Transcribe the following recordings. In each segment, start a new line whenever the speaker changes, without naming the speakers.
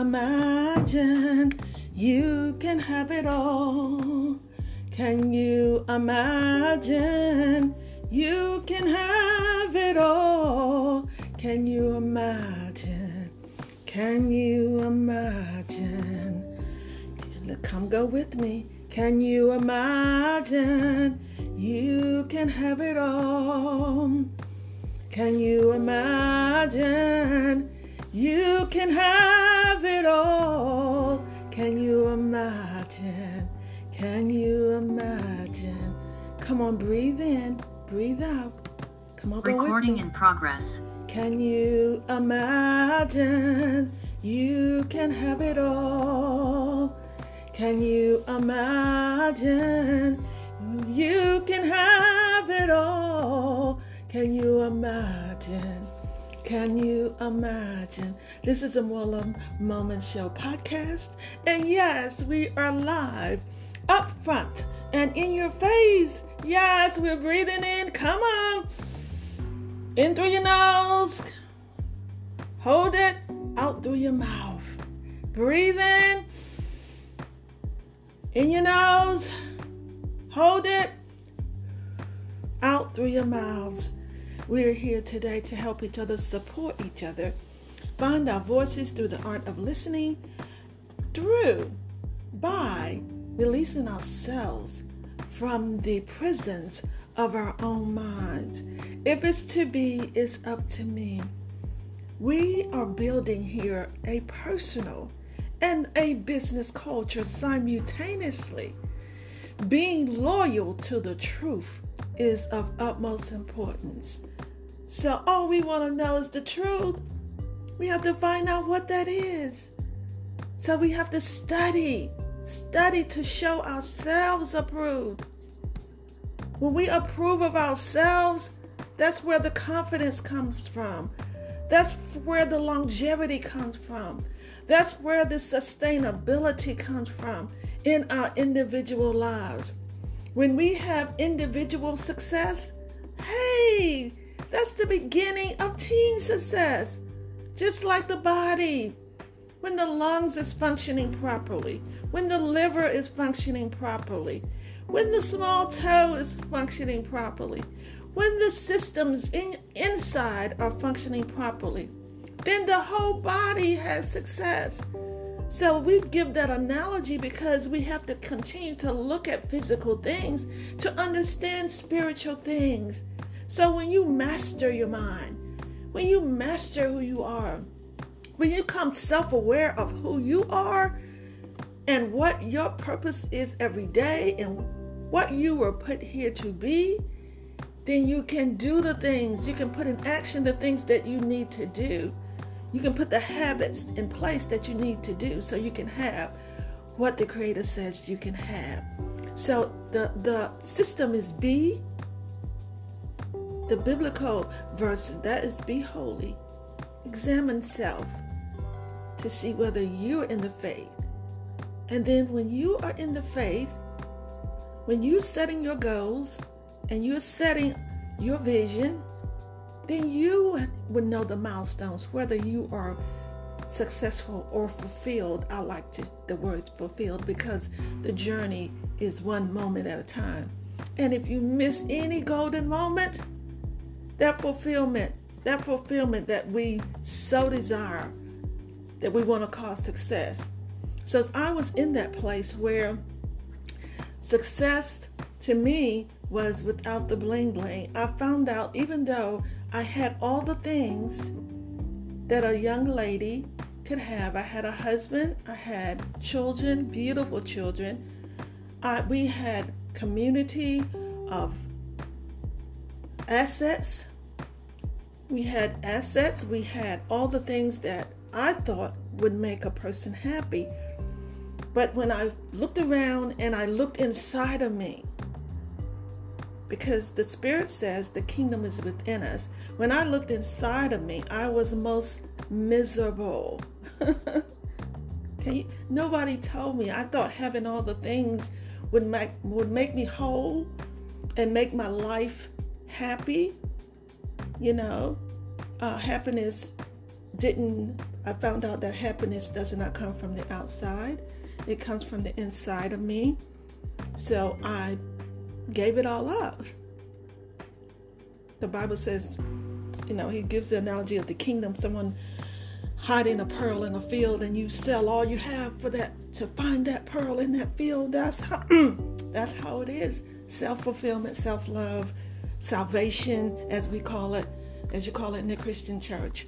imagine you can have it all? Can you imagine you can have it all? Can you imagine? Can you imagine? Come go with me. Can you imagine you can have it all? Can you imagine you can have it all? Can you imagine? Can you imagine? Come on, breathe in, breathe out. Come on,
Recording in progress.
Can you imagine you can have it all? Can you imagine you can have it all? Can you imagine? Can you imagine? This is a Mola Moment Show podcast. And yes, we are live up front and in your face. Yes, we're breathing in. Come on. In through your nose. Hold it out through your mouth. Breathe in. In your nose. Hold it out through your mouths. We're here today to help each other, support each other, find our voices through the art of listening, through by releasing ourselves from the prisons of our own minds. If it's to be, it's up to me. We are building here a personal and a business culture simultaneously. Being loyal to the truth is of utmost importance. So, all we want to know is the truth. We have to find out what that is. So, we have to study Study to show ourselves approved. When we approve of ourselves, that's where the confidence comes from. That's where the longevity comes from. That's where the sustainability comes from in our individual lives. When we have individual success, hey, that's the beginning of team success. Just like the body, when the lungs is functioning properly, when the liver is functioning properly, when the small toe is functioning properly, when the systems in, inside are functioning properly, then the whole body has success. So we give that analogy because we have to continue to look at physical things to understand spiritual things. So when you master your mind, when you master who you are, when you become self aware of who you are, and what your purpose is every day and what you were put here to be, then you can do the things, you can put in action the things that you need to do. You can put the habits in place that you need to do so you can have what the Creator says you can have. So the, the system is be. The biblical verse that is be holy. Examine self to see whether you're in the faith and then when you are in the faith, when you're setting your goals and you're setting your vision, then you would know the milestones, whether you are successful or fulfilled. I like to, the word fulfilled because the journey is one moment at a time. And if you miss any golden moment, that fulfillment, that fulfillment that we so desire, that we want to call success, so I was in that place where success to me was without the bling bling. I found out even though I had all the things that a young lady could have. I had a husband, I had children, beautiful children. I, we had community of assets. We had assets. We had all the things that I thought would make a person happy. But when I looked around and I looked inside of me, because the Spirit says the kingdom is within us, when I looked inside of me, I was most miserable. you, nobody told me. I thought having all the things would make would make me whole and make my life happy. You know, uh, happiness didn't I found out that happiness does not come from the outside, it comes from the inside of me. So I gave it all up. The Bible says, you know, he gives the analogy of the kingdom. Someone hiding a pearl in a field and you sell all you have for that to find that pearl in that field. That's how that's how it is. Self-fulfillment, self-love, salvation, as we call it, as you call it in the Christian church.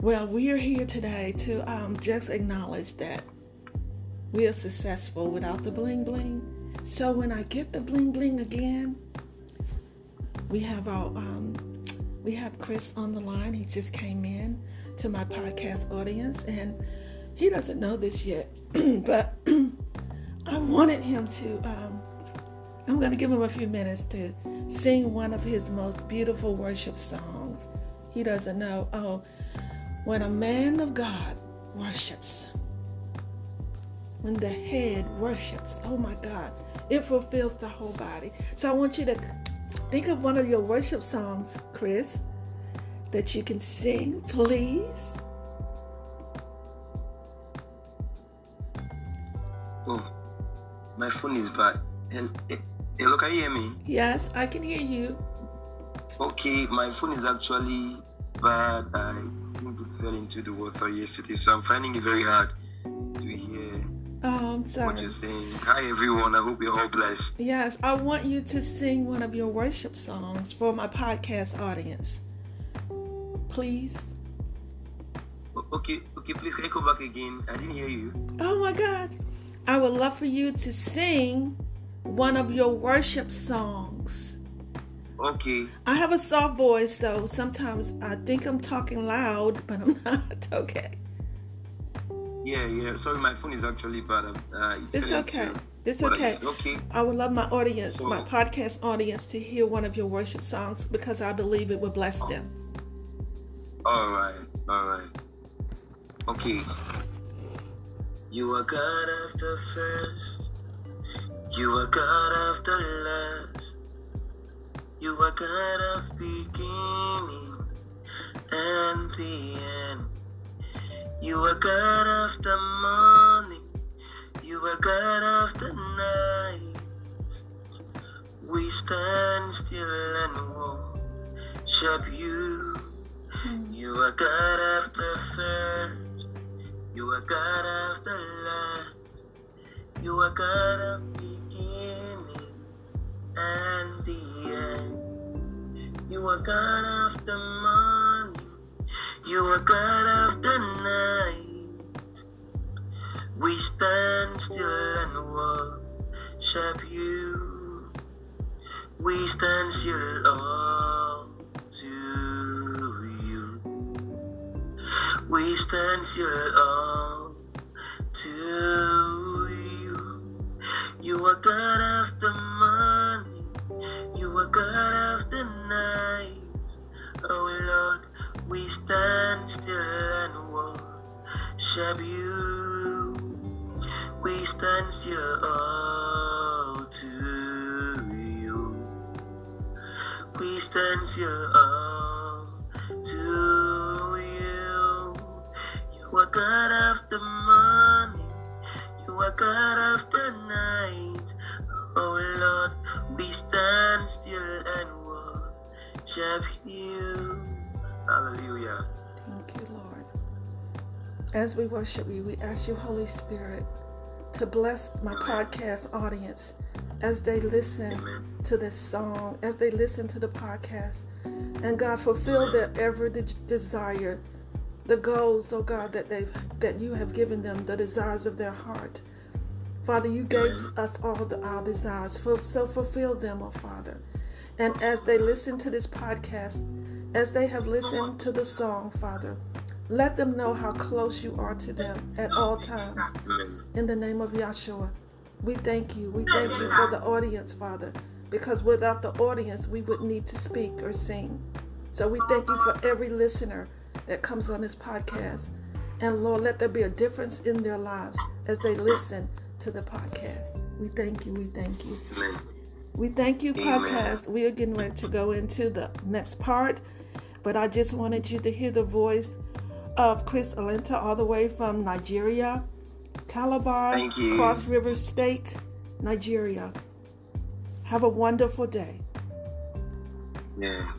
Well, we are here today to um, just acknowledge that we are successful without the bling bling. So when I get the bling bling again, we have our um, we have Chris on the line. He just came in to my podcast audience, and he doesn't know this yet, but I wanted him to. Um, I'm going to give him a few minutes to sing one of his most beautiful worship songs. He doesn't know. Oh, when a man of God worships, when the head worships, oh my God, it fulfills the whole body. So I want you to think of one of your worship songs, Chris, that you can sing, please.
Oh, my phone is bad. Hello, can you hear me?
Yes, I can hear you.
Okay, my phone is actually bad. I think it fell into the water yesterday, so I'm finding it very hard to hear
Oh, I'm sorry.
what you're saying. Hi, everyone. I hope you're all blessed.
Yes, I want you to sing one of your worship songs for my podcast audience. Please.
Okay, okay, please can you come back again? I didn't hear you.
Oh my God. I would love for you to sing one of your worship songs.
Okay,
I have a soft voice, so sometimes I think I'm talking loud, but I'm not. Okay.
yeah, yeah. Sorry, my phone is actually bad. Uh,
It's okay. It's okay.
Okay,
I would love my audience, my podcast audience, to hear one of your worship songs because I believe it will bless them.
all right, all right. Okay. You are God of the first. You are God of the last. You are God of beginning and the end. You are God of the morning. You are God of the night. We stand still and worship you. Hmm. You are God of the first. You are God of the last. You are God of and the end. You are God of the morning. You are God of the night. We stand still and worship you. We stand still all to you. We stand still all to you. You are God of the are God of the night. Oh Lord, we stand still and worship you. We stand still all to you. We stand still all to you. You are God of the morning. You are God of the night. Oh Lord, we stand still and worship you. Hallelujah.
Thank you, Lord. As we worship you, we ask you, Holy Spirit, to bless my
Amen.
podcast audience as they listen
Amen.
to this song, as they listen to the podcast. And God, fulfill their every de- desire, the goals, oh God, that they that you have given them, the desires of their heart. Father, you gave us all the, our desires, so fulfill them, oh Father. And as they listen to this podcast, as they have listened to the song, Father, let them know how close you are to them at all times. In the name of Yahshua, we thank you. We thank you for the audience, Father, because without the audience, we would need to speak or sing. So we thank you for every listener that comes on this podcast. And Lord, let there be a difference in their lives as they listen to the podcast. We thank you. We thank you.
Amen.
We thank you, podcast. Amen. We are getting ready to go into the next part, but I just wanted you to hear the voice of Chris Alenta, all the way from Nigeria, Calabar, Cross River State, Nigeria. Have a wonderful day.
Yeah.